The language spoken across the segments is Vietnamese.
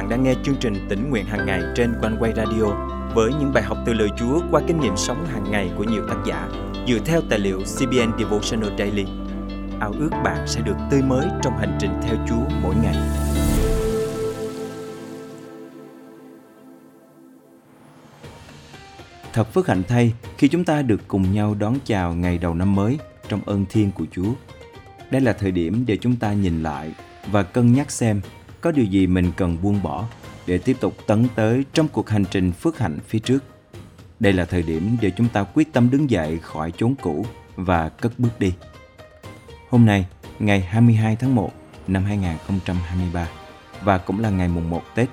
bạn đang nghe chương trình tỉnh nguyện hàng ngày trên quanh quay radio với những bài học từ lời Chúa qua kinh nghiệm sống hàng ngày của nhiều tác giả dựa theo tài liệu CBN Devotional Daily. Ao ước bạn sẽ được tươi mới trong hành trình theo Chúa mỗi ngày. Thật phước hạnh thay khi chúng ta được cùng nhau đón chào ngày đầu năm mới trong ơn thiên của Chúa. Đây là thời điểm để chúng ta nhìn lại và cân nhắc xem có điều gì mình cần buông bỏ để tiếp tục tấn tới trong cuộc hành trình phước hạnh phía trước. Đây là thời điểm để chúng ta quyết tâm đứng dậy khỏi chốn cũ và cất bước đi. Hôm nay, ngày 22 tháng 1 năm 2023 và cũng là ngày mùng 1 Tết,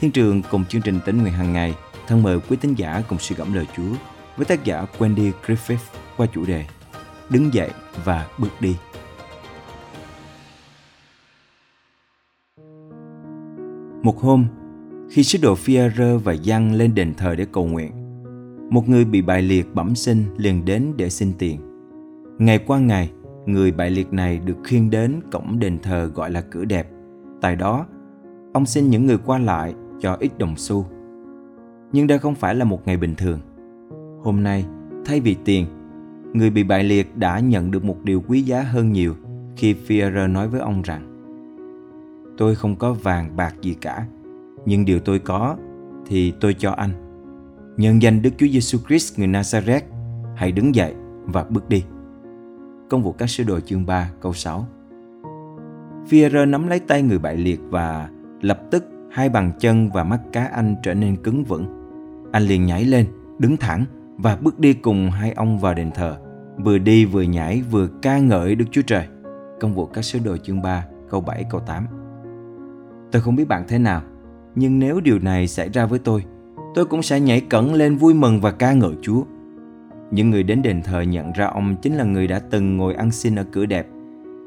Thiên Trường cùng chương trình tính nguyện hàng ngày thân mời quý tín giả cùng suy gẫm lời Chúa với tác giả Wendy Griffith qua chủ đề Đứng dậy và bước đi. Một hôm, khi sứ đồ phi rơ và Giăng lên đền thờ để cầu nguyện, một người bị bại liệt bẩm sinh liền đến để xin tiền. Ngày qua ngày, người bại liệt này được khiêng đến cổng đền thờ gọi là cửa đẹp. Tại đó, ông xin những người qua lại cho ít đồng xu. Nhưng đây không phải là một ngày bình thường. Hôm nay, thay vì tiền, người bị bại liệt đã nhận được một điều quý giá hơn nhiều khi Führer nói với ông rằng Tôi không có vàng bạc gì cả, nhưng điều tôi có thì tôi cho anh. Nhân danh Đức Chúa Giêsu Christ người Nazareth, hãy đứng dậy và bước đi. Công vụ các sứ đồ chương 3 câu 6 Führer nắm lấy tay người bại liệt và lập tức hai bàn chân và mắt cá anh trở nên cứng vững. Anh liền nhảy lên, đứng thẳng và bước đi cùng hai ông vào đền thờ. Vừa đi vừa nhảy vừa ca ngợi Đức Chúa Trời. Công vụ các sứ đồ chương 3 câu 7 câu 8 Tôi không biết bạn thế nào, nhưng nếu điều này xảy ra với tôi, tôi cũng sẽ nhảy cẩn lên vui mừng và ca ngợi Chúa. Những người đến đền thờ nhận ra ông chính là người đã từng ngồi ăn xin ở cửa đẹp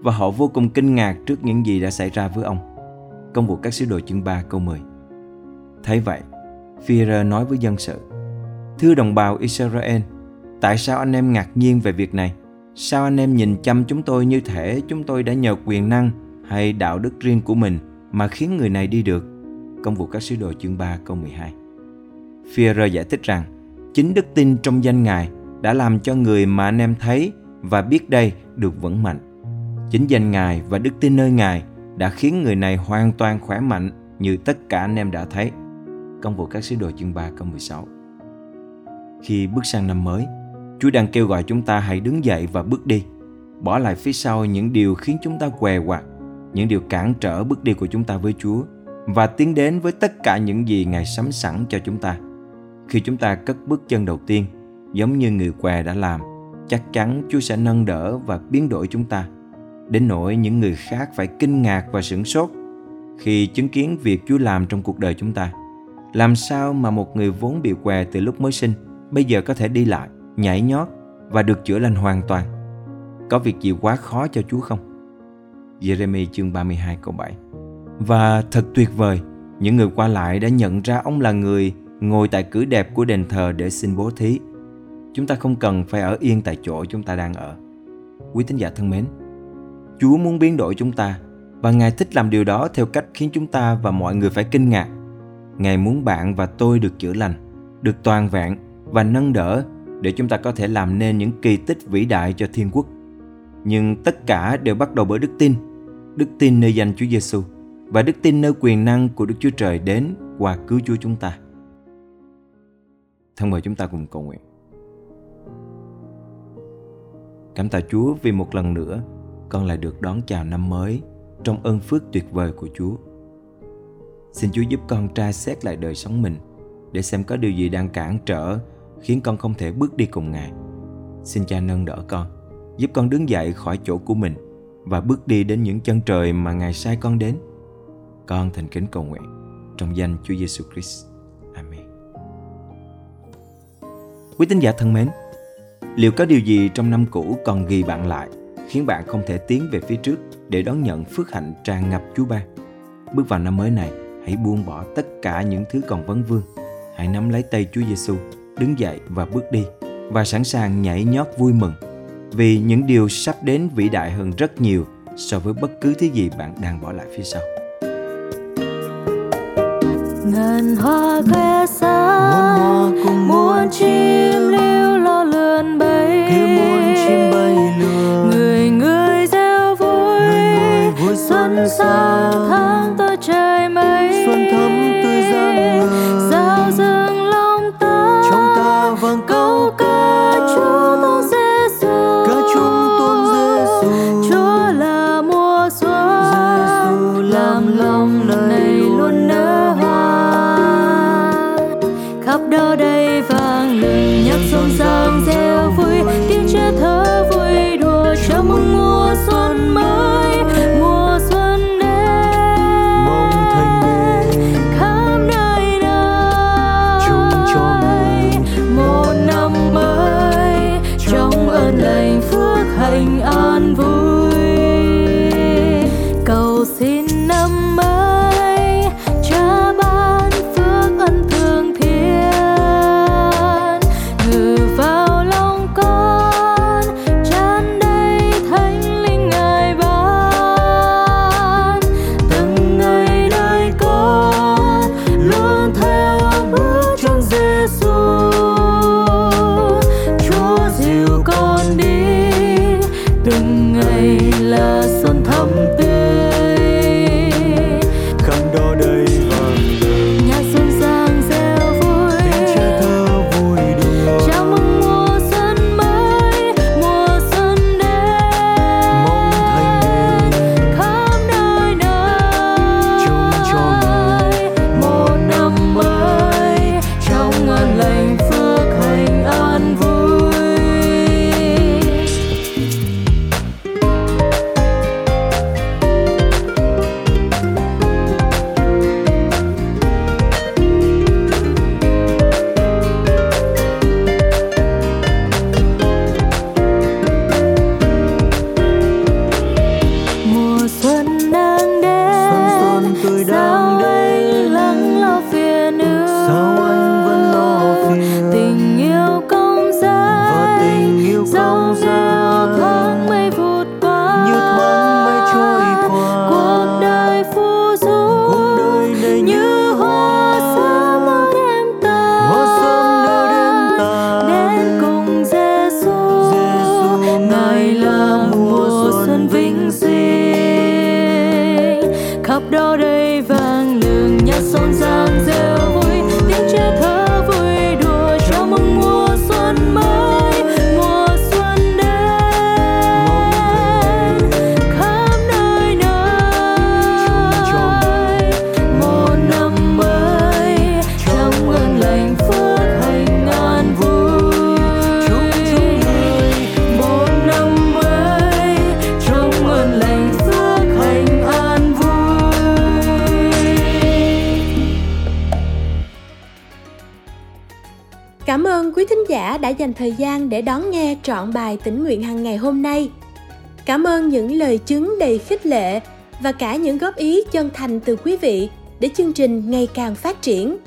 và họ vô cùng kinh ngạc trước những gì đã xảy ra với ông. Công vụ các sứ đồ chương 3 câu 10 Thấy vậy, Führer nói với dân sự Thưa đồng bào Israel, tại sao anh em ngạc nhiên về việc này? Sao anh em nhìn chăm chúng tôi như thể chúng tôi đã nhờ quyền năng hay đạo đức riêng của mình mà khiến người này đi được? Công vụ các sứ đồ chương 3 câu 12 Führer giải thích rằng chính đức tin trong danh Ngài đã làm cho người mà anh em thấy và biết đây được vững mạnh. Chính danh Ngài và đức tin nơi Ngài đã khiến người này hoàn toàn khỏe mạnh như tất cả anh em đã thấy. Công vụ các sứ đồ chương 3 câu 16 Khi bước sang năm mới, Chúa đang kêu gọi chúng ta hãy đứng dậy và bước đi. Bỏ lại phía sau những điều khiến chúng ta què quặt, những điều cản trở bước đi của chúng ta với Chúa và tiến đến với tất cả những gì Ngài sắm sẵn cho chúng ta. Khi chúng ta cất bước chân đầu tiên, giống như người què đã làm, chắc chắn Chúa sẽ nâng đỡ và biến đổi chúng ta đến nỗi những người khác phải kinh ngạc và sửng sốt khi chứng kiến việc Chúa làm trong cuộc đời chúng ta. Làm sao mà một người vốn bị què từ lúc mới sinh bây giờ có thể đi lại, nhảy nhót và được chữa lành hoàn toàn? Có việc gì quá khó cho Chúa không? Jeremy chương 32 câu 7 Và thật tuyệt vời, những người qua lại đã nhận ra ông là người ngồi tại cửa đẹp của đền thờ để xin bố thí. Chúng ta không cần phải ở yên tại chỗ chúng ta đang ở. Quý tín giả thân mến, Chúa muốn biến đổi chúng ta và Ngài thích làm điều đó theo cách khiến chúng ta và mọi người phải kinh ngạc. Ngài muốn bạn và tôi được chữa lành, được toàn vẹn và nâng đỡ để chúng ta có thể làm nên những kỳ tích vĩ đại cho thiên quốc. Nhưng tất cả đều bắt đầu bởi đức tin, đức tin nơi danh Chúa Giêsu và đức tin nơi quyền năng của Đức Chúa Trời đến qua cứu Chúa chúng ta. Thân mời chúng ta cùng cầu nguyện. Cảm tạ Chúa vì một lần nữa con lại được đón chào năm mới trong ơn phước tuyệt vời của Chúa. Xin Chúa giúp con tra xét lại đời sống mình để xem có điều gì đang cản trở khiến con không thể bước đi cùng Ngài. Xin Cha nâng đỡ con, giúp con đứng dậy khỏi chỗ của mình và bước đi đến những chân trời mà Ngài sai con đến. Con thành kính cầu nguyện trong danh Chúa Giêsu Christ. Amen. Quý tín giả thân mến, liệu có điều gì trong năm cũ còn ghi bạn lại khiến bạn không thể tiến về phía trước để đón nhận phước hạnh tràn ngập Chúa ban. Bước vào năm mới này, hãy buông bỏ tất cả những thứ còn vấn vương. Hãy nắm lấy tay Chúa Giêsu, đứng dậy và bước đi và sẵn sàng nhảy nhót vui mừng vì những điều sắp đến vĩ đại hơn rất nhiều so với bất cứ thứ gì bạn đang bỏ lại phía sau. ngàn hoa khoe sáng muôn hoa muôn chim lưu lo lượn bay. Muôn chim bay lượn. Người người reo vui người người vui xuân sang giả đã dành thời gian để đón nghe trọn bài tỉnh nguyện hàng ngày hôm nay. Cảm ơn những lời chứng đầy khích lệ và cả những góp ý chân thành từ quý vị để chương trình ngày càng phát triển.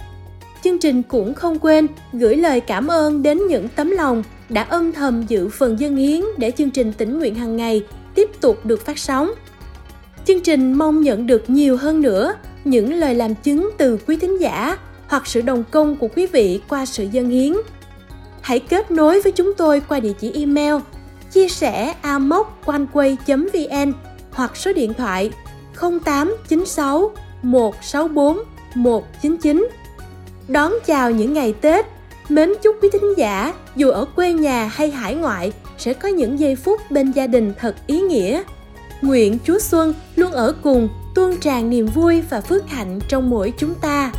Chương trình cũng không quên gửi lời cảm ơn đến những tấm lòng đã âm thầm dự phần dân hiến để chương trình tỉnh nguyện hàng ngày tiếp tục được phát sóng. Chương trình mong nhận được nhiều hơn nữa những lời làm chứng từ quý thính giả hoặc sự đồng công của quý vị qua sự dân hiến. Hãy kết nối với chúng tôi qua địa chỉ email chia sẻ amoconeway.vn hoặc số điện thoại 0896 164 199. Đón chào những ngày Tết, mến chúc quý thính giả dù ở quê nhà hay hải ngoại sẽ có những giây phút bên gia đình thật ý nghĩa. Nguyện Chúa Xuân luôn ở cùng, tuôn tràn niềm vui và phước hạnh trong mỗi chúng ta.